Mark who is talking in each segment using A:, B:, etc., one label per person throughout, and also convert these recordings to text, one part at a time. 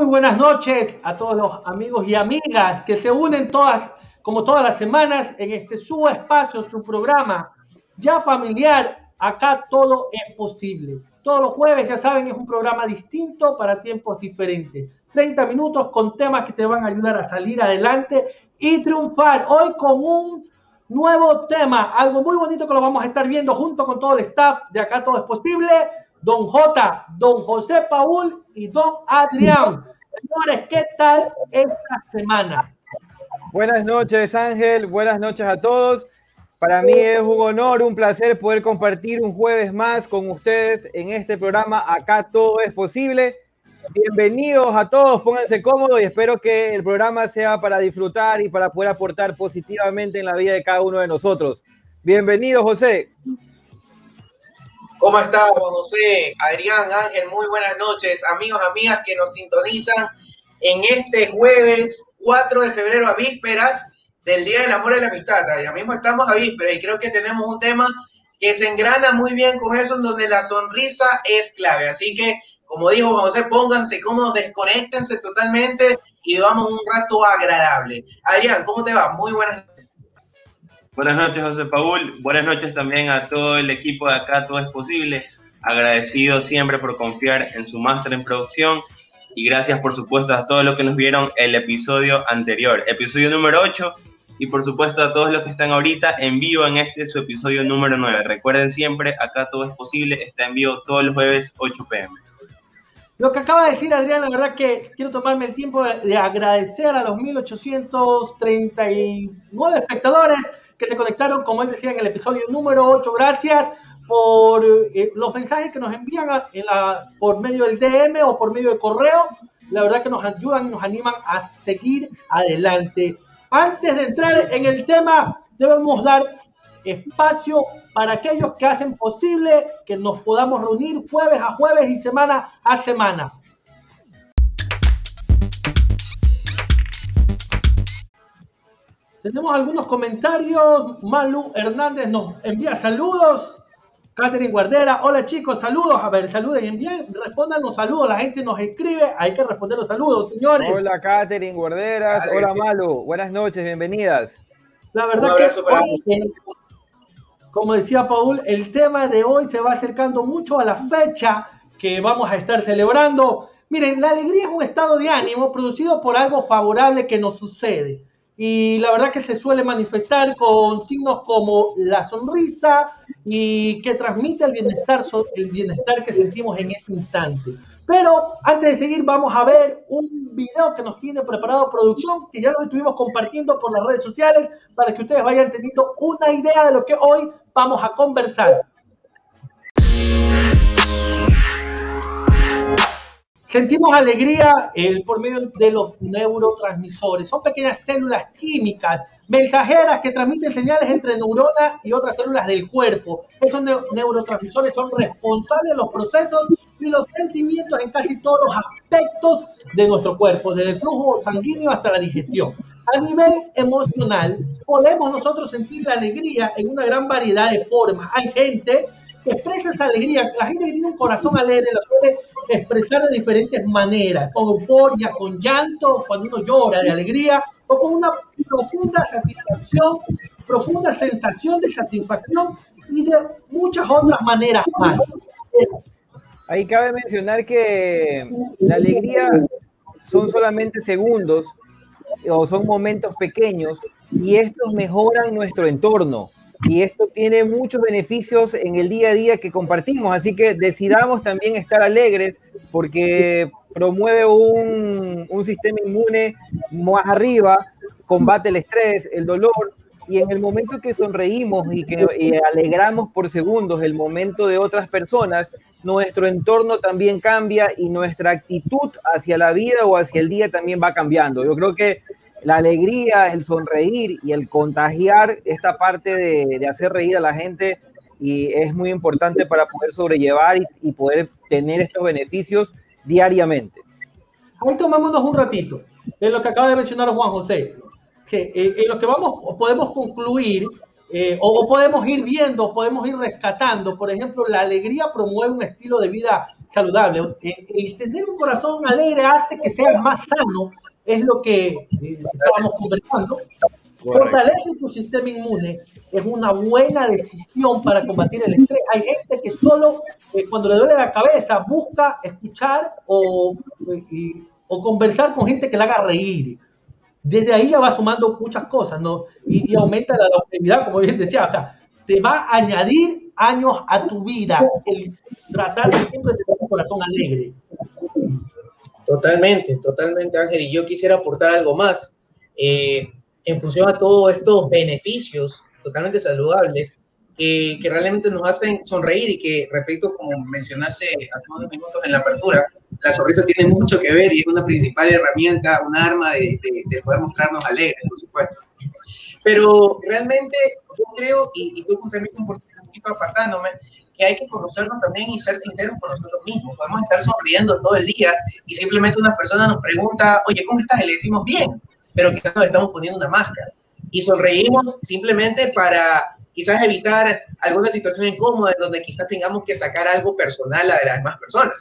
A: Muy buenas noches a todos los amigos y amigas que se unen todas, como todas las semanas, en este su espacio, su programa ya familiar. Acá todo es posible. Todos los jueves, ya saben, es un programa distinto para tiempos diferentes. 30 minutos con temas que te van a ayudar a salir adelante y triunfar. Hoy con un nuevo tema, algo muy bonito que lo vamos a estar viendo junto con todo el staff de Acá Todo es Posible don J, don José Paul y don Adrián. Señores, ¿qué tal esta semana?
B: Buenas noches, Ángel. Buenas noches a todos. Para mí es un honor, un placer poder compartir un jueves más con ustedes en este programa. Acá todo es posible. Bienvenidos a todos, pónganse cómodos y espero que el programa sea para disfrutar y para poder aportar positivamente en la vida de cada uno de nosotros. Bienvenido, José.
C: ¿Cómo está Juan José? Adrián, Ángel, muy buenas noches, amigos, amigas que nos sintonizan en este jueves 4 de febrero a vísperas del Día del Amor y la Amistad. Ya mismo estamos a vísperas y creo que tenemos un tema que se engrana muy bien con eso, en donde la sonrisa es clave. Así que, como dijo Juan José, pónganse cómodos, desconéctense totalmente y vamos un rato agradable. Adrián, ¿cómo te va? Muy buenas noches.
D: Buenas noches, José Paul. Buenas noches también a todo el equipo de acá, todo es posible. Agradecido siempre por confiar en su máster en producción y gracias, por supuesto, a todos los que nos vieron el episodio anterior, episodio número 8, y por supuesto a todos los que están ahorita en vivo en este su episodio número 9. Recuerden siempre, acá todo es posible, está en vivo todos los jueves 8 pm.
A: Lo que acaba de decir Adrián, la verdad que quiero tomarme el tiempo de, de agradecer a los 1839 espectadores que se conectaron, como él decía en el episodio número 8. Gracias por eh, los mensajes que nos envían por medio del DM o por medio de correo. La verdad que nos ayudan y nos animan a seguir adelante. Antes de entrar en el tema, debemos dar espacio para aquellos que hacen posible que nos podamos reunir jueves a jueves y semana a semana. Tenemos algunos comentarios. Malu Hernández nos envía saludos. Catherine Guardera, hola chicos, saludos. A ver, saluden bien, respondan los saludos. La gente nos escribe, hay que responder los saludos, señores.
B: Hola Catherine Guarderas, hola Malu, buenas noches, bienvenidas.
A: La verdad que, hoy, como decía Paul, el tema de hoy se va acercando mucho a la fecha que vamos a estar celebrando. Miren, la alegría es un estado de ánimo producido por algo favorable que nos sucede y la verdad que se suele manifestar con signos como la sonrisa y que transmite el bienestar, el bienestar que sentimos en este instante. Pero antes de seguir vamos a ver un video que nos tiene preparado producción, que ya lo estuvimos compartiendo por las redes sociales para que ustedes vayan teniendo una idea de lo que hoy vamos a conversar. Sentimos alegría eh, por medio de los neurotransmisores. Son pequeñas células químicas, mensajeras que transmiten señales entre neuronas y otras células del cuerpo. Esos neurotransmisores son responsables de los procesos y los sentimientos en casi todos los aspectos de nuestro cuerpo, desde el flujo sanguíneo hasta la digestión. A nivel emocional, podemos nosotros sentir la alegría en una gran variedad de formas. Hay gente que expresa esa alegría. La gente que tiene un corazón alegre la suele expresar de diferentes maneras, con euforia, con llanto, cuando uno llora de alegría, o con una profunda satisfacción, profunda sensación de satisfacción y de muchas otras maneras más.
B: Ahí cabe mencionar que la alegría son solamente segundos o son momentos pequeños y estos mejoran nuestro entorno y esto tiene muchos beneficios en el día a día que compartimos, así que decidamos también estar alegres porque promueve un, sistema inmune más arriba, combate el estrés, el dolor, y en el momento que sonreímos y que alegramos por segundos el momento de otras personas, nuestro entorno también cambia y nuestra actitud hacia la vida o hacia el día también va cambiando. Yo creo que la alegría, el sonreír y el contagiar esta parte de, hacer reír a la gente y es muy importante para poder sobrellevar y, poder tener estos beneficios diariamente.
A: Ahí tomámonos un ratito en lo que acaba de mencionar Juan José, que eh, en lo que vamos podemos concluir eh, o, podemos ir viendo, podemos ir rescatando. Por ejemplo, la alegría promueve un estilo de vida saludable. El, tener un corazón alegre hace que seas más sano, es lo que eh, estábamos conversando. Fortalece tu sistema inmune es una buena decisión para combatir el estrés. Hay gente que solo eh, cuando le duele la cabeza busca escuchar o, o conversar con gente que le haga reír. Desde ahí ya va sumando muchas cosas, ¿no? Y, aumenta la longevidad, como bien decía, o sea, te va a añadir años a tu vida el tratar de siempre tener un corazón alegre.
C: Totalmente, totalmente, Ángel. Y yo quisiera aportar algo más. Eh, en función a todos estos beneficios totalmente saludables, que realmente nos hacen sonreír y que, repito, como mencionaste hace unos minutos en la apertura, la sonrisa tiene mucho que ver y es una principal herramienta, un arma de, de, poder mostrarnos alegres, por supuesto. Pero realmente yo creo, y, y tú también un poquito apartándome, que hay que conocernos también y ser sinceros con nosotros mismos. Podemos estar sonriendo todo el día y simplemente una persona nos pregunta, oye, ¿cómo estás? Y le decimos bien, pero quizás nos estamos poniendo una máscara y sonreímos simplemente para quizás evitar alguna situación incómoda en donde quizás tengamos que sacar algo personal a las demás personas.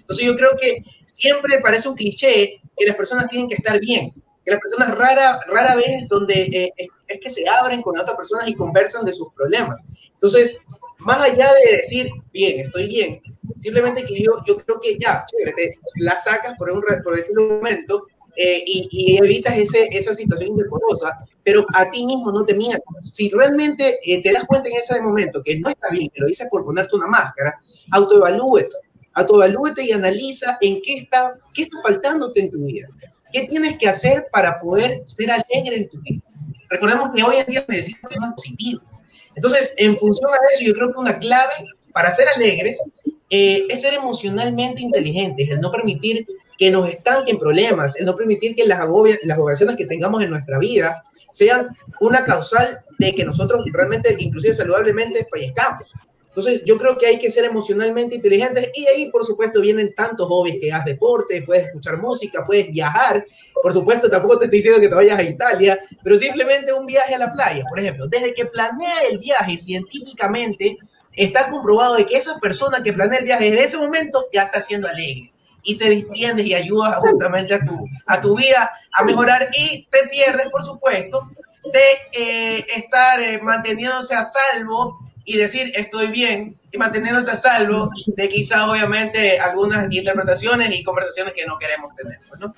C: Entonces yo creo que siempre parece un cliché que las personas tienen que estar bien, que las personas rara, rara vez donde eh, es que se abren con otras personas y conversan de sus problemas. Entonces, más allá de decir, bien, estoy bien, simplemente que yo, yo creo que ya, chévere, la sacas por, un, por momento eh, y, evitas ese, esa situación indecorosa, pero a ti mismo no te mientas. Si realmente eh, te das cuenta en ese momento que no está bien, que lo dices por ponerte una máscara, autoevalúete, autoevalúete y analiza en qué está, qué está faltándote en tu vida. ¿Qué tienes que hacer para poder ser alegre en tu vida? Recordemos que hoy en día necesitas personas positivas. Entonces, en función a eso, yo creo que una clave para ser alegres eh, es ser emocionalmente inteligentes, el no permitir que nos estanquen problemas, el no permitir que las, agobias, las agobiaciones que tengamos en nuestra vida sean una causal de que nosotros realmente, inclusive saludablemente, fallezcamos. Entonces, yo creo que hay que ser emocionalmente inteligentes y ahí, por supuesto, vienen tantos hobbies que hagas deporte, puedes escuchar música, puedes viajar. Por supuesto, tampoco te estoy diciendo que te vayas a Italia, pero simplemente un viaje a la playa, por ejemplo. Desde que planea el viaje científicamente, está comprobado de que esa persona que planea el viaje desde ese momento ya está siendo alegre y te distiendes y ayudas justamente a tu, a tu vida a mejorar y te pierdes, por supuesto, de eh, estar eh, manteniéndose a salvo y decir estoy bien y manteniéndose a salvo de quizás obviamente algunas interpretaciones y conversaciones que no queremos tener. Pues, ¿no?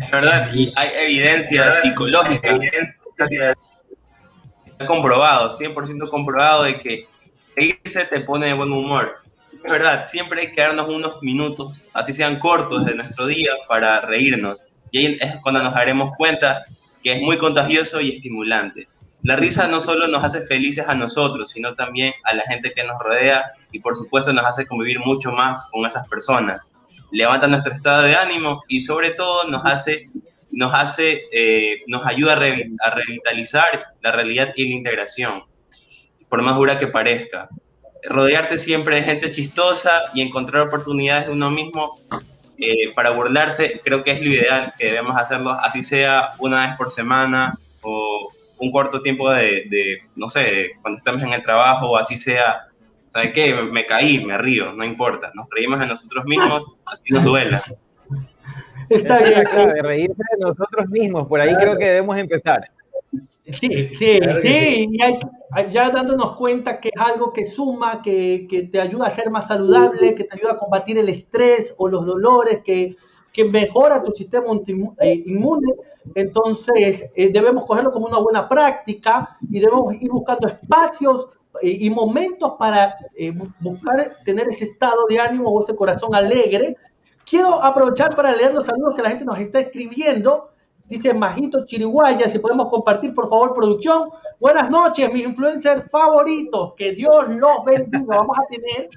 D: Es verdad, y hay evidencia psicológica, evidencia comprobado, 100% comprobado de que reírse te pone de buen humor. Es verdad, siempre hay que darnos unos minutos, así sean cortos de nuestro día, para reírnos. Y ahí es cuando nos daremos cuenta que es muy contagioso y estimulante. La risa no solo nos hace felices a nosotros, sino también a la gente que nos rodea y por supuesto nos hace convivir mucho más con esas personas. Levanta nuestro estado de ánimo y sobre todo nos hace nos hace, eh, nos ayuda a, revitalizar la realidad y la integración, por más dura que parezca. Rodearte siempre de gente chistosa y encontrar oportunidades de uno mismo eh, para burlarse, creo que es lo ideal, que debemos hacerlo, así sea una vez por semana o un corto tiempo de, de no sé, cuando estamos en el trabajo o así sea, ¿sabe qué? Me, caí, me río, no importa, nos reímos de nosotros mismos, así nos duela.
B: Está bien. de reírse de nosotros mismos, por ahí creo que debemos empezar.
A: Sí, sí, sí, y ya dándonos cuenta que es algo que suma, que, que, te ayuda a ser más saludable, que te ayuda a combatir el estrés o los dolores, que, que mejora tu sistema eh, inmune. Entonces, eh, debemos cogerlo como una buena práctica y debemos ir buscando espacios eh, y momentos para buscar tener ese estado de ánimo o ese corazón alegre Quiero aprovechar para leer los saludos que la gente nos está escribiendo. Dice Majito Chiriguaya, si podemos compartir, por favor, producción. Buenas noches, mis influencers favoritos. Que Dios los bendiga. Vamos a tener,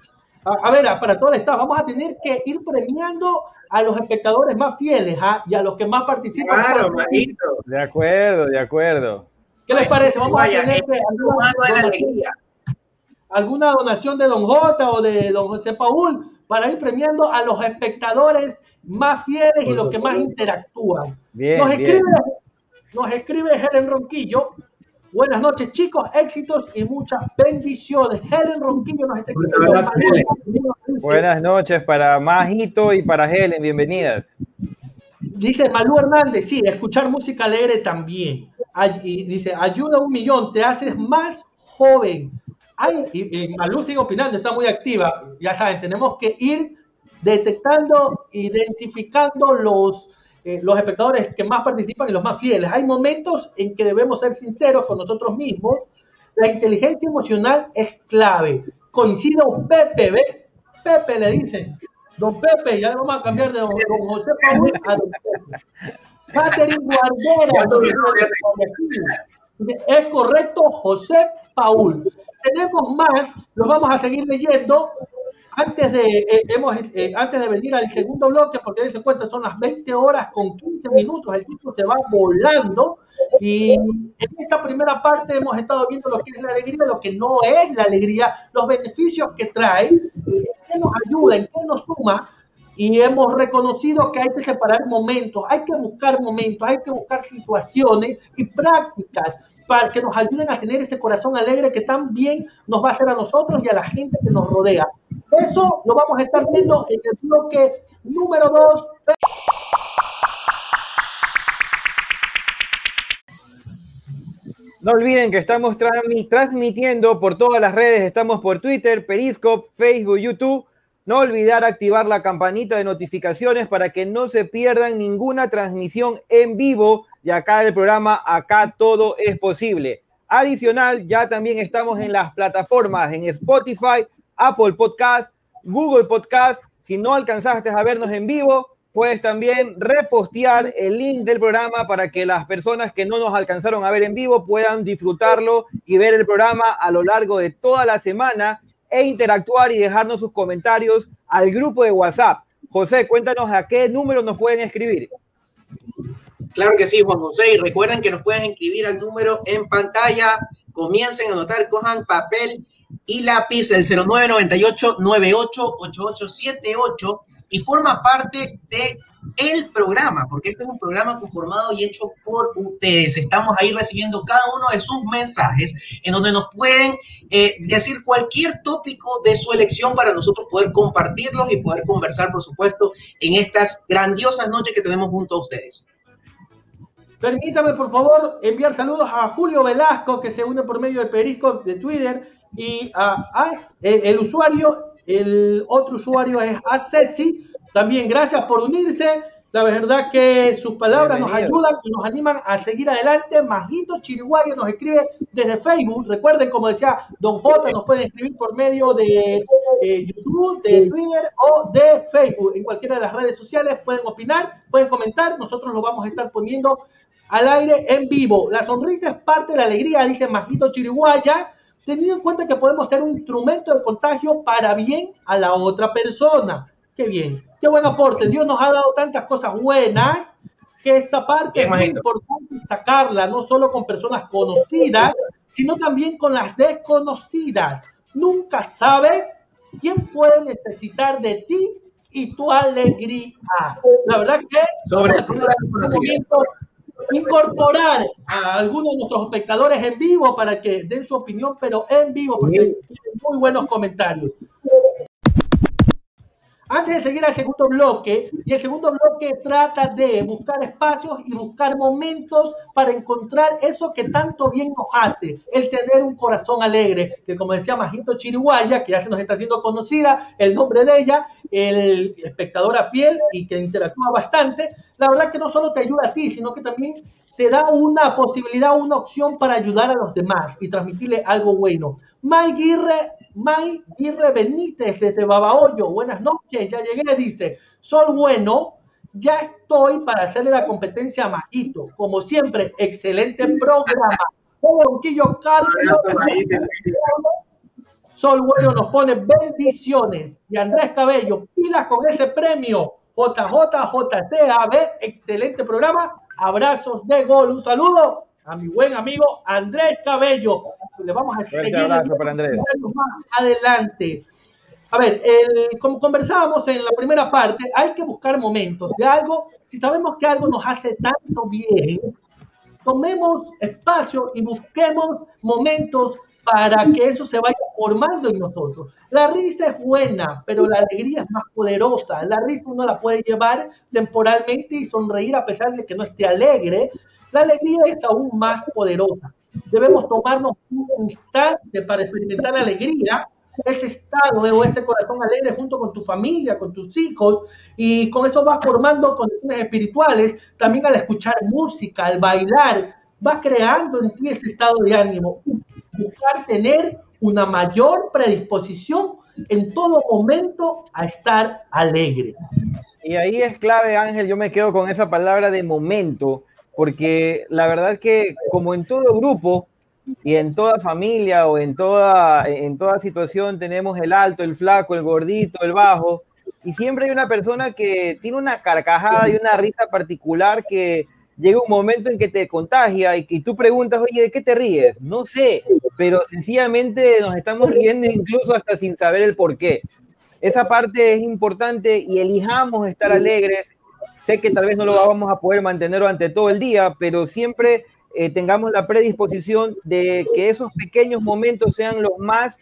A: a, ver, para todo el estado, vamos a tener que ir premiando a los espectadores más fieles ¿ah? y a los que más participan.
B: Claro, Majito. De acuerdo, de acuerdo.
A: ¿Qué les parece? Vamos a tener que alguna donación de Don J o de Don José Paul para ir premiando a los espectadores más fieles y los que más interactúan. nos, escribe, nos escribe Helen Ronquillo, Buenas noches, chicos, éxitos y muchas bendiciones. Helen Ronquillo nos está
B: escuchando. Buenas noches para Majito y para Helen, bienvenidas.
A: Dice Malú Hernández, sí, escuchar música alegre también. dice, ayuda un millón, te haces más joven. Ay, y, Malú sigue opinando, está muy activa. Ya saben, tenemos que ir detectando, identificando los, eh, los espectadores que más participan y los más fieles. Hay momentos en que debemos ser sinceros con nosotros mismos. La inteligencia emocional es clave. Coincido Pepe, ¿ve? Pepe le dicen, don Pepe, ya vamos a cambiar de don, José Paul a don Pepe. Catherine Guardera. Es correcto, José Paul. Tenemos más, los vamos a seguir leyendo antes de, eh, hemos, eh, antes de venir al segundo bloque, porque se cuenta, son las 20 horas con 15 minutos, el tiempo se va volando. Y en esta primera parte hemos estado viendo lo que es la alegría, lo que no es la alegría, los beneficios que trae, eh, qué nos ayuda, en qué nos suma. Y hemos reconocido que hay que separar momentos, hay que buscar momentos, hay que buscar situaciones y prácticas para que nos ayuden a tener ese corazón alegre que también nos va a hacer a nosotros y a la gente que nos rodea. Eso lo vamos a estar viendo en el bloque número 2.
B: No olviden que estamos transmitiendo por todas las redes, estamos por Twitter, Periscope, Facebook, YouTube. No olvidar activar la campanita de notificaciones para que no se pierdan ninguna transmisión en vivo y acá del programa Acá todo es posible. Adicional, ya también estamos en las plataformas en Spotify, Apple Podcast, Google Podcast. Si no alcanzaste a vernos en vivo, puedes también repostear el link del programa para que las personas que no nos alcanzaron a ver en vivo puedan disfrutarlo y ver el programa a lo largo de toda la semana e interactuar y dejarnos sus comentarios al grupo de WhatsApp. José, cuéntanos a qué número nos pueden escribir.
C: Claro que sí, Juan José. Y recuerden que nos pueden escribir al número en pantalla. Comiencen a anotar, cojan papel y lápiz, el 0998-988878 y forma parte de el programa, porque este es un programa conformado y hecho por ustedes. Estamos ahí recibiendo cada uno de sus mensajes en donde nos pueden eh, decir cualquier tópico de su elección para nosotros poder compartirlos y poder conversar, por supuesto, en estas grandiosas noches que tenemos junto a ustedes.
A: Permítame, por favor, enviar saludos a Julio Velasco, que se une por medio del Periscope de Twitter, y a, el, usuario, el otro usuario es Acesi. También gracias por unirse. La verdad que sus palabras nos ayudan y nos animan a seguir adelante. Majito Chiriguayo nos escribe desde Facebook. Recuerden, como decía Don J, nos pueden escribir por medio de eh, YouTube, de Twitter o de Facebook. En cualquiera de las redes sociales pueden opinar, pueden comentar. Nosotros lo vamos a estar poniendo al aire en vivo. La sonrisa es parte de la alegría, dice Majito Chiriguaya, teniendo en cuenta que podemos ser un instrumento de contagio para bien a la otra persona. Qué bien, qué buen aporte. Dios nos ha dado tantas cosas buenas que esta parte es muy importante sacarla, no solo con personas conocidas, sino también con las desconocidas. Nunca sabes quién puede necesitar de ti y tu alegría. La verdad que
C: sobre todo
A: incorporar a algunos de nuestros espectadores en vivo para que den su opinión, pero en vivo, porque tienen muy buenos comentarios. Antes de seguir al segundo bloque, y el segundo bloque trata de buscar espacios y buscar momentos para encontrar eso que tanto bien nos hace, el tener un corazón alegre, que como decía Majito Chiriguaya, que ya se nos está haciendo conocida el nombre de ella, el espectadora fiel y que interactúa bastante, la verdad que no solo te ayuda a ti, sino que también te da una posibilidad, una opción para ayudar a los demás y transmitirle algo bueno. May Guirre May Guirre Benítez desde Babahoyo. Buenas noches, ya llegué, dice. Sol bueno, ya estoy para hacerle la competencia a Majito. Como siempre, excelente programa. Sol Bueno nos pone bendiciones. Y Andrés Cabello, pilas con ese premio. JJJCAB, excelente programa. Abrazos de gol. Un saludo a mi buen amigo Andrés Cabello. Le vamos a seguir
B: para Andrés.
A: más adelante. A ver, como conversábamos en la primera parte, hay que buscar momentos de algo. Si sabemos que algo nos hace tanto bien, tomemos espacio y busquemos momentos para que eso se vaya formando en nosotros. La risa es buena, pero la alegría es más poderosa. La risa uno la puede llevar temporalmente y sonreír a pesar de que no esté alegre. La alegría es aún más poderosa. Debemos tomarnos un instante para experimentar alegría, ese estado o ese corazón alegre junto con tu familia, con tus hijos, y con eso vas formando condiciones espirituales. También al escuchar música, al bailar, vas creando en ti ese estado de ánimo buscar tener una mayor predisposición en todo momento a estar alegre.
B: Y ahí es clave, Ángel, yo me quedo con esa palabra de momento, porque la verdad que como en todo grupo y en toda familia o en toda, en toda situación tenemos el alto, el flaco, el gordito, el bajo, y siempre hay una persona que tiene una carcajada y una risa particular que llega un momento en que te contagia y que tú preguntas, oye, ¿de qué te ríes? No sé, pero sencillamente nos estamos riendo incluso hasta sin saber el por qué. Esa parte es importante y elijamos estar alegres. Sé que tal vez no lo vamos a poder mantener durante todo el día, pero siempre eh, tengamos la predisposición de que esos pequeños momentos sean los más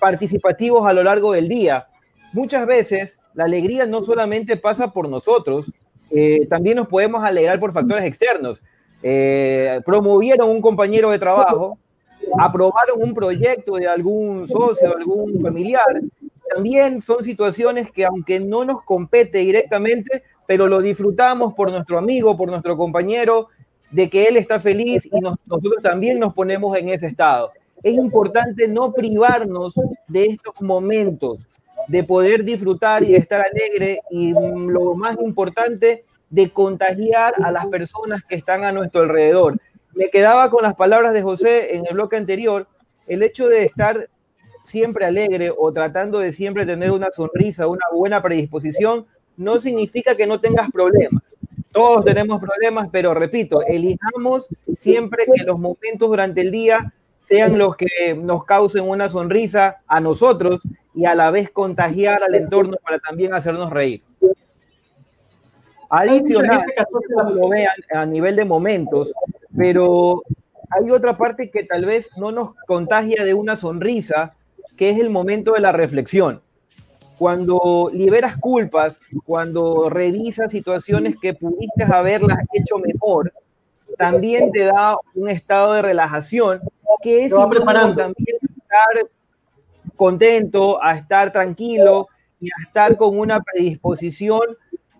B: participativos a lo largo del día. Muchas veces la alegría no solamente pasa por nosotros, eh, también nos podemos alegrar por factores externos. Eh, promovieron un compañero de trabajo, aprobaron un proyecto de algún socio, algún familiar. También son situaciones que aunque no nos compete directamente, pero lo disfrutamos por nuestro amigo, por nuestro compañero, de que él está feliz y nosotros también nos ponemos en ese estado. Es importante no privarnos de estos momentos, de poder disfrutar y estar alegre y lo más importante, de contagiar a las personas que están a nuestro alrededor. Me quedaba con las palabras de José en el bloque anterior, el hecho de estar siempre alegre o tratando de siempre tener una sonrisa, una buena predisposición, no significa que no tengas problemas. Todos tenemos problemas, pero repito, elijamos siempre que los momentos durante el día sean los que nos causen una sonrisa a nosotros y a la vez contagiar al entorno para también hacernos reír. Adicional, lo vean a nivel de momentos, pero hay otra parte que tal vez no nos contagia de una sonrisa, que es el momento de la reflexión. Cuando liberas culpas, cuando revisas situaciones que pudiste haberlas hecho mejor, también te da un estado de relajación que es preparando también estar contento, a estar tranquilo y a estar con una predisposición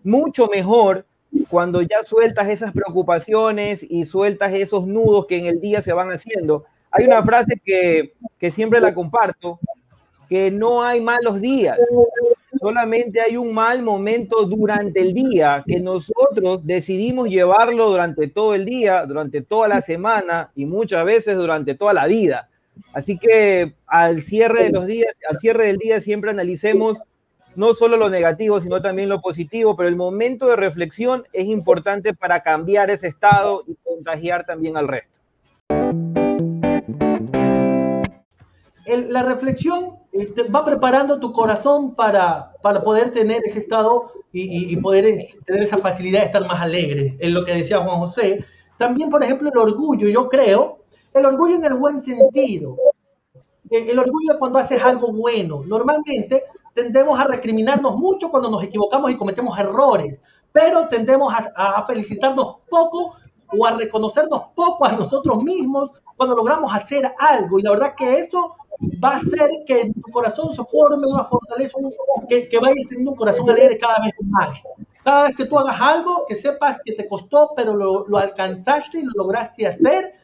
B: mucho mejor cuando ya sueltas esas preocupaciones y sueltas esos nudos que en el día se van haciendo. Hay una frase que, que siempre la comparto, que no hay malos días, solamente hay un mal momento durante el día que nosotros decidimos llevarlo durante todo el día, durante toda la semana y muchas veces durante toda la vida. Así que al cierre de los días, al cierre del día siempre analicemos no solo lo negativo, sino también lo positivo, pero el momento de reflexión es importante para cambiar ese estado y contagiar también al resto.
A: la reflexión eh, va preparando tu corazón para, para poder tener ese estado y, poder eh, tener esa facilidad de estar más alegre, es lo que decía Juan José. También, por ejemplo, el orgullo, yo creo, el orgullo en el buen sentido. Eh, el orgullo cuando haces algo bueno. Normalmente tendemos a recriminarnos mucho cuando nos equivocamos y cometemos errores, pero tendemos a, felicitarnos poco o a reconocernos poco a nosotros mismos cuando logramos hacer algo. Y la verdad que eso va a hacer que en tu corazón se forme una fortaleza, que, que vayas teniendo un corazón alegre cada vez más. Cada vez que tú hagas algo, que sepas que te costó, pero lo, lo alcanzaste y lo lograste hacer,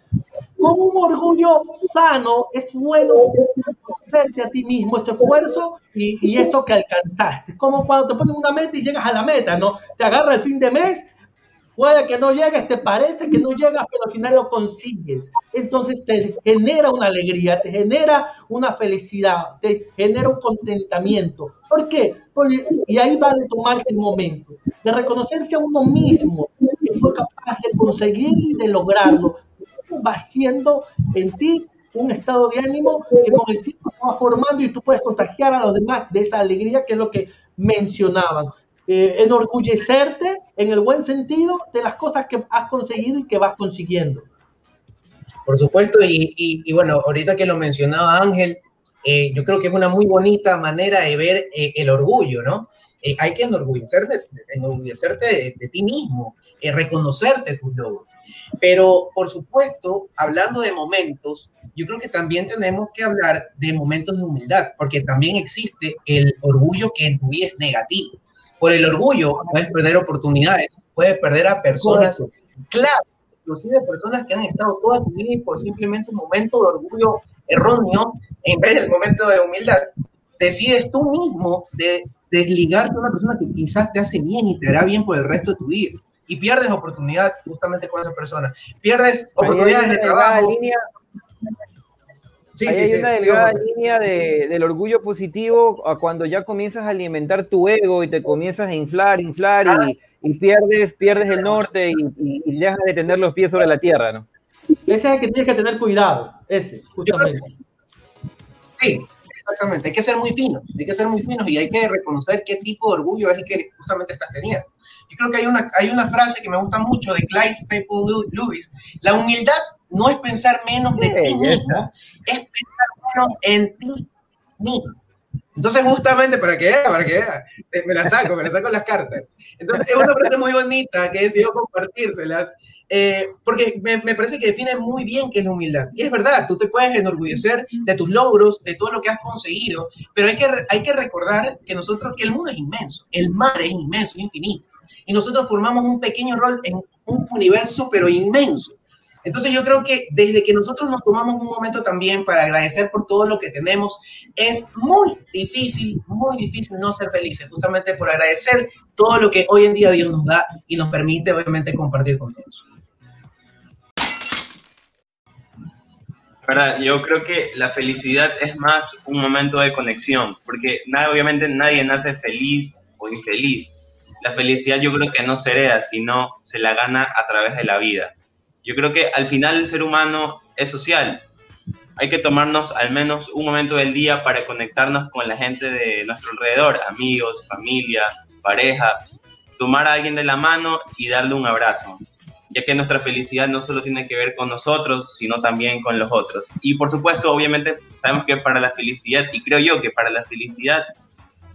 A: con un orgullo sano, es bueno verte a ti mismo ese esfuerzo y, y, eso que alcanzaste. Como cuando te ponen una meta y llegas a la meta, ¿no? Te agarra el fin de mes Puede que no llegues, te parece que no llegas, pero al final lo consigues. Entonces te genera una alegría, te genera una felicidad, te genera un contentamiento. ¿Por qué? Porque, y ahí vale tomarse el momento de reconocerse a uno mismo que fue capaz de conseguirlo y de lograrlo. Va haciendo en ti un estado de ánimo que con el tiempo va formando y tú puedes contagiar a los demás de esa alegría que es lo que mencionaban. eh, enorgullecerte en el buen sentido de las cosas que has conseguido y que vas consiguiendo.
C: Por supuesto, y, bueno, ahorita que lo mencionaba Ángel, eh, yo creo que es una muy bonita manera de ver eh, el orgullo, ¿no? hay que enorgullecerte, enorgullecerte de, ti mismo, reconocerte tus logros. Pero, por supuesto, hablando de momentos, yo creo que también tenemos que hablar de momentos de humildad, porque también existe el orgullo que en tu vida es negativo. Por el orgullo puedes perder oportunidades, puedes perder a personas clave, inclusive personas que han estado toda tu vida y por simplemente un momento de orgullo erróneo, en vez del momento de humildad, decides tú mismo de desligarte de una persona que quizás te hace bien y te hará bien por el resto de tu vida. Y pierdes oportunidad justamente con esa persona. Pierdes oportunidades de trabajo.
B: Sí, sí, hay una delgada línea de, del orgullo positivo a cuando ya comienzas a alimentar tu ego y te comienzas a inflar, inflar y, pierdes, pierdes el norte y, y, dejas de tener los pies sobre la tierra, ¿no?
A: Ese es el que tienes que tener cuidado, ese, justamente.
C: Sí, exactamente. Hay que ser muy finos, hay que ser muy finos y hay que reconocer qué tipo de orgullo es el que justamente estás teniendo. Yo creo que hay una, hay una frase que me gusta mucho de Clyde Staple Lewis. La humildad no es pensar menos de ti mismo, es pensar menos en ti mismo. Entonces, justamente para que vea, para que vea, me la saco, me la saco las cartas. Entonces, es una frase muy bonita que he decidido compartírselas, eh, porque me, me, parece que define muy bien qué es la humildad. Y es verdad, tú te puedes enorgullecer de tus logros, de todo lo que has conseguido, pero hay que, hay que recordar que nosotros, que el mundo es inmenso, el mar es inmenso, infinito, y nosotros formamos un pequeño rol en un universo, pero inmenso. Entonces yo creo que desde que nosotros nos tomamos un momento también para agradecer por todo lo que tenemos, es muy difícil, muy difícil no ser felices, justamente por agradecer todo lo que hoy en día Dios nos da y nos permite obviamente compartir con todos.
D: ¿verdad? Yo creo que la felicidad es más un momento de conexión, porque nada, obviamente nadie nace feliz o infeliz. La felicidad yo creo que no se hereda, sino se la gana a través de la vida. Yo creo que al final el ser humano es social. Hay que tomarnos al menos un momento del día para conectarnos con la gente de nuestro alrededor, amigos, familia, pareja, tomar a alguien de la mano y darle un abrazo, ya que nuestra felicidad no solo tiene que ver con nosotros, sino también con los otros. Y por supuesto, obviamente, sabemos que para la felicidad, y creo yo que para la felicidad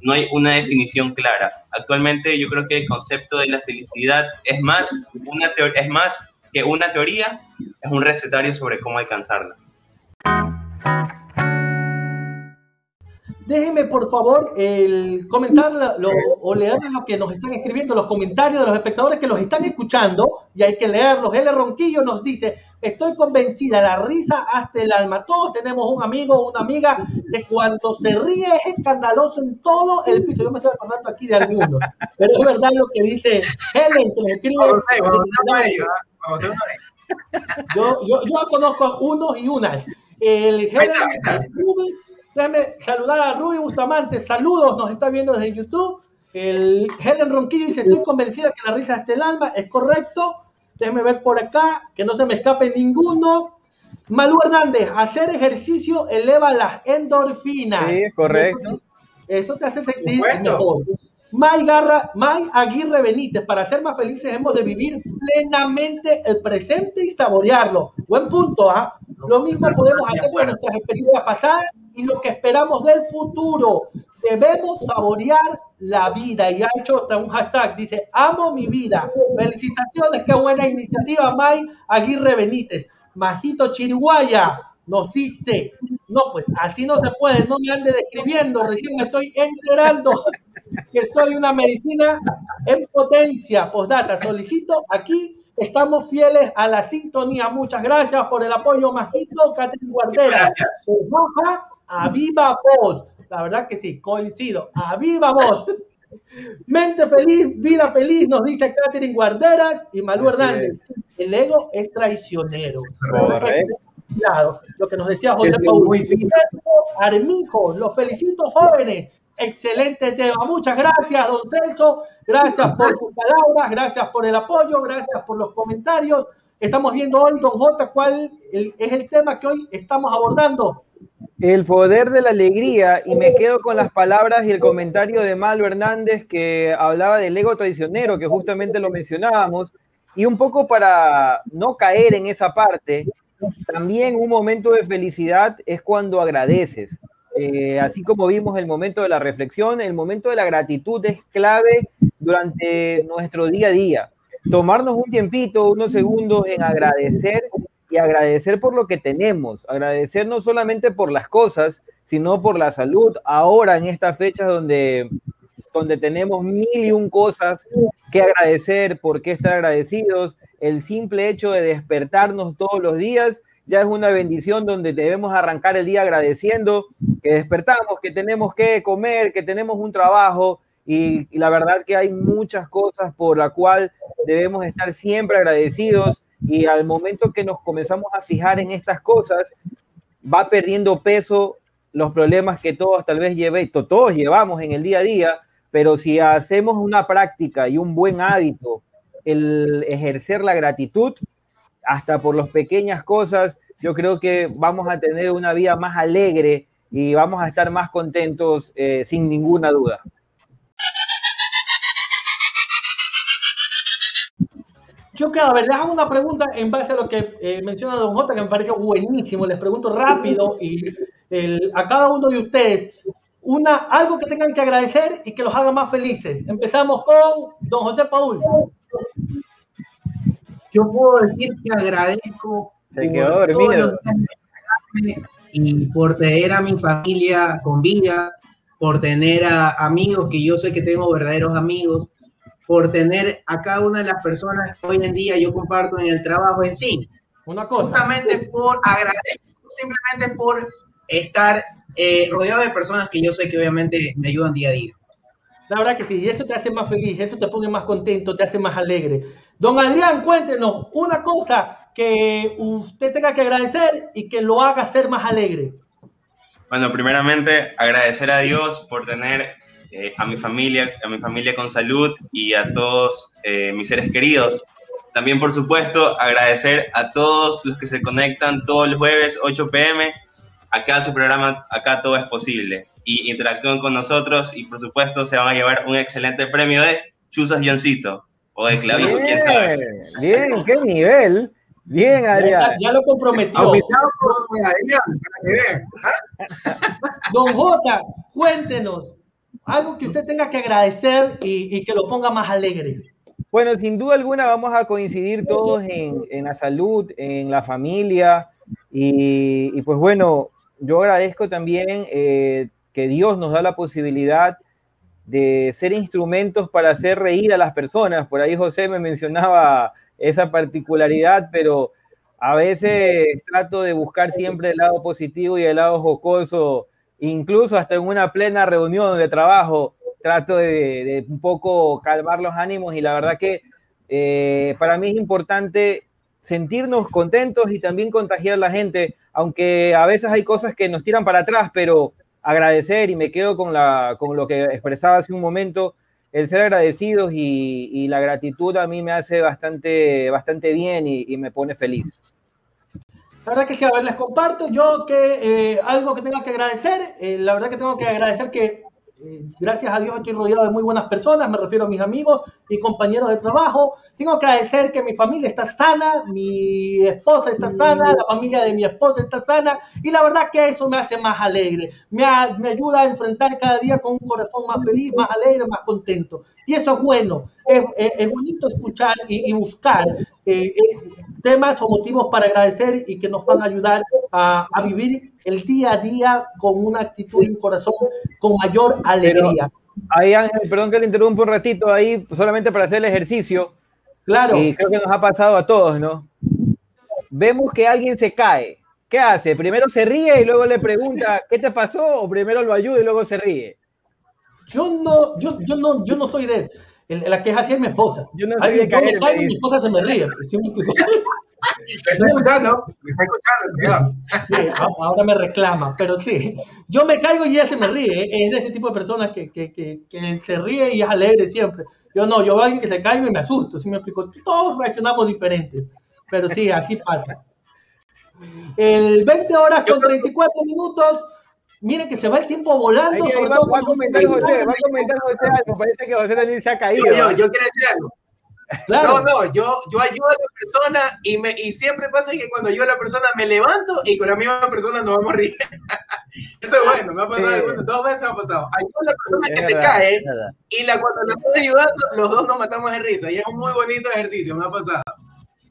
D: no hay una definición clara. Actualmente yo creo que el concepto de la felicidad es más, una es más que una teoría es un recetario sobre cómo alcanzarla.
A: Déjenme, por favor, el comentar o leer lo que nos están escribiendo, los comentarios de los espectadores que los están escuchando, y hay que leerlos. L. Ronquillo nos dice, estoy convencida, la risa hasta el alma. Todos tenemos un amigo o una amiga de cuando se ríe es escandaloso en todo el piso. Yo me estoy acordando aquí de algunos, pero es verdad lo que dice Helen, que nos escribe. Yo, yo, yo conozco a unos y unas. El Ruby, déjame saludar a Ruby Bustamante. Saludos, nos está viendo desde YouTube. El Helen Ronquillo dice: Estoy convencida que la risa es el alma. Es correcto. Déjeme ver por acá, que no se me escape ninguno. Malú Hernández, hacer ejercicio eleva las endorfinas.
B: Sí, correcto.
A: Eso, te hace sentir mejor. May, Garra, May Aguirre Benítez, para ser más felices hemos de vivir plenamente el presente y saborearlo. Buen punto, ¿ah? Lo mismo podemos hacer con nuestras experiencias pasadas y lo que esperamos del futuro. Debemos saborear la vida. Y ha hecho hasta un hashtag, dice, amo mi vida. Felicitaciones, qué buena iniciativa, May Aguirre Benítez. Majito Chiriguaya nos dice, no, pues así no se puede, no me ande describiendo, recién me estoy enterando que soy una medicina en potencia. Postdata, solicito aquí. Estamos fieles a la sintonía. Muchas gracias por el apoyo, Majito, Catherine Guardera. a viva voz. La verdad que sí, coincido. A viva voz. Mente feliz, vida feliz, nos dice Catherine Guarderas y Malú Hernández. El ego es traicionero. Lo que nos decía José Paulo. Armijo, los felicito jóvenes excelente tema. Muchas gracias, don Celso. Gracias por sus palabras, gracias por el apoyo, gracias por los comentarios. Estamos viendo hoy, don J, cuál es el tema que hoy estamos abordando.
B: El poder de la alegría, y me quedo con las palabras y el comentario de Malo Hernández que hablaba del ego traicionero, que justamente lo mencionábamos, y un poco para no caer en esa parte, también un momento de felicidad es cuando agradeces. Eh, así como vimos el momento de la reflexión, el momento de la gratitud es clave durante nuestro día a día. Tomarnos un tiempito, unos segundos en agradecer y agradecer por lo que tenemos, agradecer no solamente por las cosas, sino por la salud. Ahora en estas fechas donde, donde tenemos mil y un cosas que agradecer, por qué estar agradecidos, el simple hecho de despertarnos todos los días ya es una bendición donde debemos arrancar el día agradeciendo que despertamos, que tenemos que comer, que tenemos un trabajo y, la verdad que hay muchas cosas por la cual debemos estar siempre agradecidos y al momento que nos comenzamos a fijar en estas cosas, va perdiendo peso los problemas que todos tal vez lleve, todos llevamos en el día a día, pero si hacemos una práctica y un buen hábito, el ejercer la gratitud, hasta por las pequeñas cosas, yo creo que vamos a tener una vida más alegre y vamos a estar más contentos eh, sin ninguna duda.
A: Yo, claro, a ver, les hago una pregunta en base a lo que eh, menciona Don J, que me parece buenísimo. Les pregunto rápido y a cada uno de ustedes una, algo que tengan que agradecer y que los haga más felices. Empezamos con Don José Paul.
E: Yo puedo decir que agradezco por todos los y por tener a mi familia con vida, por tener a amigos que yo sé que tengo verdaderos amigos, por tener a cada una de las personas que hoy en día yo comparto en el trabajo en sí.
A: Una cosa.
E: Justamente por agradecer, simplemente por estar eh, rodeado de personas que yo sé que obviamente me ayudan día a día.
A: La verdad que sí, y eso te hace más feliz, eso te pone más contento, te hace más alegre. Don Adrián, cuéntenos una cosa que usted tenga que agradecer y que lo haga ser más alegre.
D: Bueno, primeramente agradecer a Dios por tener eh, a mi familia, a mi familia con salud y a todos eh, mis seres queridos. También, por supuesto, agradecer a todos los que se conectan todos los jueves 8 pm. Acá su programa, acá todo es posible. Y interactúen con nosotros y, por supuesto, se van a llevar un excelente premio de Chuzas Johncito o de Clavijo, quién sabe.
B: Bien, qué nivel. Bien, Adrián.
A: Ya, lo comprometió. Don J, cuéntenos, algo que usted tenga que agradecer y, que lo ponga más alegre.
B: Bueno, sin duda alguna vamos a coincidir todos en, la salud, en la familia y, pues bueno, yo agradezco también eh, que Dios nos da la posibilidad de ser instrumentos para hacer reír a las personas. Por ahí José me mencionaba esa particularidad, pero a veces trato de buscar siempre el lado positivo y el lado jocoso incluso hasta en una plena reunión de trabajo, trato de, un poco calmar los ánimos y la verdad que eh, para mí es importante sentirnos contentos y también contagiar a la gente, aunque a veces hay cosas que nos tiran para atrás, pero agradecer y me quedo con, la, con lo que expresaba hace un momento, el ser agradecidos y, la gratitud a mí me hace bastante, bastante bien y me pone feliz.
A: La verdad que sí, a ver, les comparto yo que eh, algo que tengo que agradecer, eh, la verdad que tengo que agradecer que eh, gracias a Dios estoy rodeado de muy buenas personas, me refiero a mis amigos y compañeros de trabajo. Tengo que agradecer que mi familia está sana, mi esposa está sana, la familia de mi esposa está sana y la verdad que eso me hace más alegre, me, ayuda a enfrentar cada día con un corazón más feliz, más alegre, más contento. Y eso es bueno, es, bonito escuchar y, y buscar temas o motivos para agradecer y que nos van a ayudar a, vivir el día a día con una actitud y un corazón con mayor alegría.
B: ahí Ángel, perdón que le interrumpa un ratito ahí, solamente para hacer el ejercicio. Claro. Y creo que nos ha pasado a todos, ¿no? Vemos que alguien se cae. ¿Qué hace? Primero se ríe y luego le pregunta, ¿qué te pasó? O primero lo ayuda y luego se ríe.
A: Yo no, yo, yo no, yo no soy de la que es así es mi esposa.
B: Yo no sé de caer,
A: me caigo y mi esposa se me ríe.
E: me está escuchando, me está escuchando,
A: sí, ahora me reclama, pero sí. Yo me caigo y ella se me ríe. ¿eh? Es de ese tipo de personas que, que, que, que se ríe y es alegre siempre. Yo no, yo veo a alguien que se caigo y me asusto. ¿sí me explico? Todos reaccionamos diferentes. Pero sí, así pasa. El 20 horas con 34 minutos. Miren que se va el tiempo volando.
B: sobre va, todo va a comentar José, va a comentar José algo. Parece que José también se ha caído.
C: Yo, yo, quiero decir algo. No, no, yo, yo ayudo a la persona y, me, y siempre pasa que cuando yo a la persona me levanto y con la misma persona nos vamos a reír. Eso es bueno, me ha pasado algunas, dos veces me ha pasado. Ayudo a la persona que se cae y la, cuando la estoy ayudando, los dos nos matamos de risa y es un muy bonito ejercicio, me ha pasado.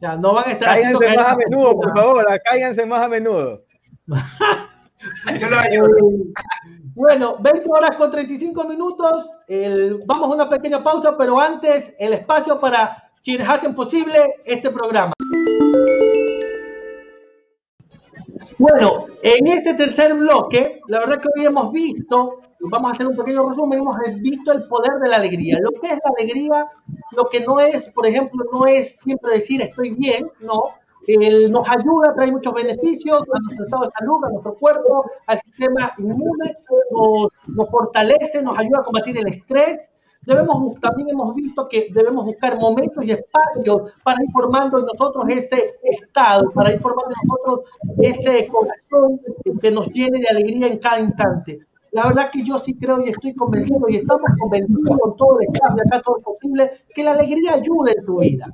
A: Ya, no van a estar
B: Cáiganse más a menudo, por favor, cáiganse más a menudo.
A: yo lo ayudo. Bueno, 20 horas con 35 minutos. vamos a una pequeña pausa, pero antes el espacio para quienes hacen posible este programa. Bueno, en este tercer bloque, la verdad que hoy hemos visto, vamos a hacer un pequeño resumen, hemos visto el poder de la alegría. Lo que es la alegría, lo que no es, por ejemplo, no es siempre decir estoy bien, no, nos ayuda, trae muchos beneficios a nuestro estado de salud, a nuestro cuerpo, al sistema inmune, nos, fortalece, nos ayuda a combatir el estrés. Debemos, también hemos visto que debemos buscar momentos y espacios para ir formando en nosotros ese estado, para ir formando en nosotros ese corazón que nos llene de alegría en cada instante. La verdad que yo sí creo y estoy convencido y estamos convencidos con todo el staff de acá, todo lo posible, que la alegría ayuda en tu vida.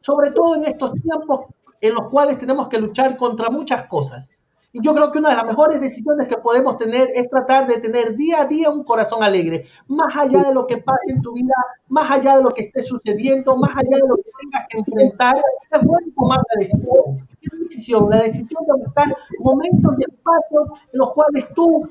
A: Sobre todo en estos tiempos en los cuales tenemos que luchar contra muchas cosas. Y yo creo que una de las mejores decisiones que podemos tener es tratar de tener día a día un corazón alegre, más allá de lo que pase en tu vida, más allá de lo que esté sucediendo, más allá de lo que tengas que enfrentar, es bueno tomar la decisión. ¿Qué decisión? La decisión de buscar momentos y espacios en los cuales tú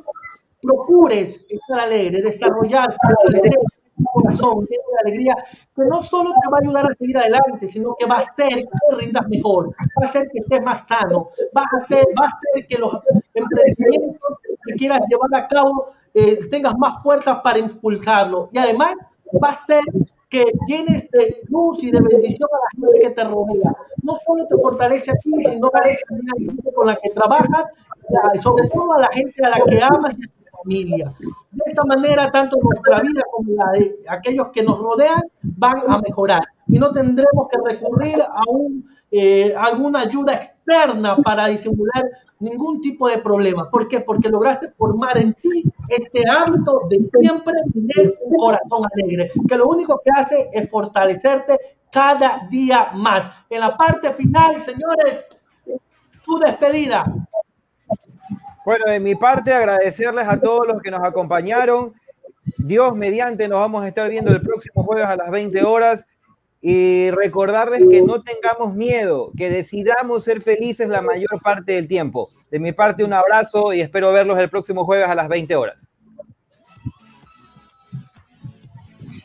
A: procures estar alegre, desarrollar, fortalecer, corazón lleno de alegría, que no solo te va a ayudar a seguir adelante, sino que va a hacer que rindas mejor, va a hacer que estés más sano, va a hacer, va a hacer que los emprendimientos que quieras llevar a cabo eh, tengas más fuerza para impulsarlo. Y además va a hacer que tienes de luz y de bendición a la gente que te rodea. No solo te fortalece a ti, sino a la gente con la que trabajas, sobre todo a la gente a la que amas y familia. De esta manera, tanto nuestra vida como la de aquellos que nos rodean van a mejorar y no tendremos que recurrir a, un, eh, alguna ayuda externa para disimular ningún tipo de problema. ¿Por qué? Porque lograste formar en ti este hábito de siempre tener un corazón alegre, que lo único que hace es fortalecerte cada día más. En la parte final, señores, su despedida.
B: Bueno, de mi parte, agradecerles a todos los que nos acompañaron. Dios mediante, nos vamos a estar viendo el próximo jueves a las 20 horas. Y recordarles que no tengamos miedo, que decidamos ser felices la mayor parte del tiempo. De mi parte, un abrazo y espero verlos el próximo jueves a las 20 horas.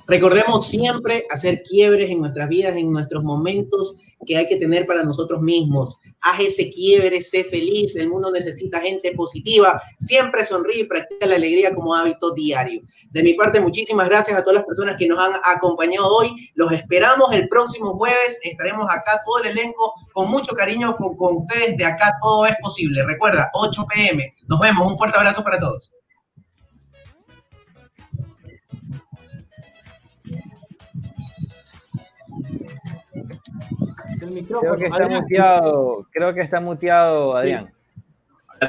E: Recordemos siempre hacer quiebres en nuestras vidas, en nuestros momentos que hay que tener para nosotros mismos. Haz ese quiebre, sé feliz, el mundo necesita gente positiva, siempre sonríe y practica la alegría como hábito diario. De mi parte, muchísimas gracias a todas las personas que nos han acompañado hoy. Los esperamos el próximo jueves, estaremos acá todo el elenco con mucho cariño con, con ustedes, de acá todo es posible. Recuerda, 8 pm. Nos vemos, un fuerte abrazo para todos.
B: Creo que está muteado, creo que está muteado, Adrián.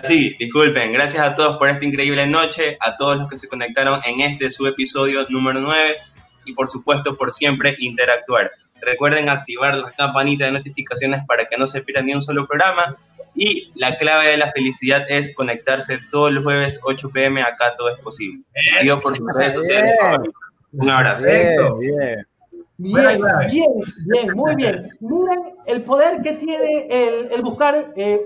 D: Sí, disculpen. Gracias a todos por esta increíble noche, a todos los que se conectaron en este su episodio número 9 y por supuesto por siempre interactuar. Recuerden activar la campanita de notificaciones para que no se pierda ni un solo programa y la clave de la felicidad es conectarse todos los jueves 8 pm, acá todo es posible. por sus redes sociales. Un abrazo.
A: bien. Bien, bien, bien, muy bien. Miren el poder que tiene el, buscar eh,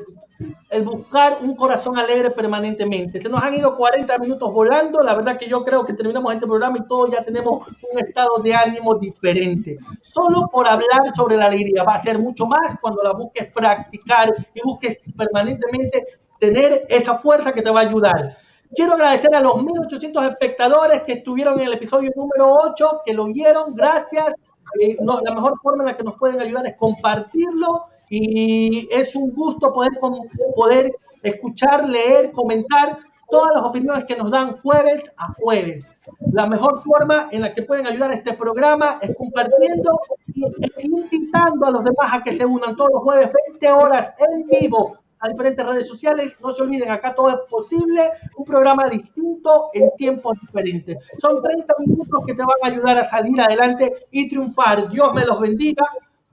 A: el buscar un corazón alegre permanentemente. Se nos han ido 40 minutos volando. La verdad que yo creo que terminamos este programa y todos ya tenemos un estado de ánimo diferente. Solo por hablar sobre la alegría. Va a ser mucho más cuando la busques practicar y busques permanentemente tener esa fuerza que te va a ayudar. Quiero agradecer a los 1800 espectadores que estuvieron en el episodio número 8, que lo vieron. Gracias. La mejor forma en la que nos pueden ayudar es compartirlo y es un gusto poder, poder escuchar, leer, comentar todas las opiniones que nos dan jueves a jueves. La mejor forma en la que pueden ayudar a este programa es compartiendo e invitando a los demás a que se unan todos los jueves 20 horas en vivo diferentes redes sociales. No se olviden, acá todo es posible. Un programa distinto en tiempos diferentes. Son 30 minutos que te van a ayudar a salir adelante y triunfar. Dios me los bendiga.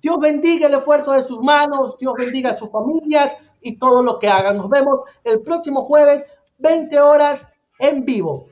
A: Dios bendiga el esfuerzo de sus manos. Dios bendiga a sus familias y todo lo que hagan. Nos vemos el próximo jueves, 20 horas en vivo.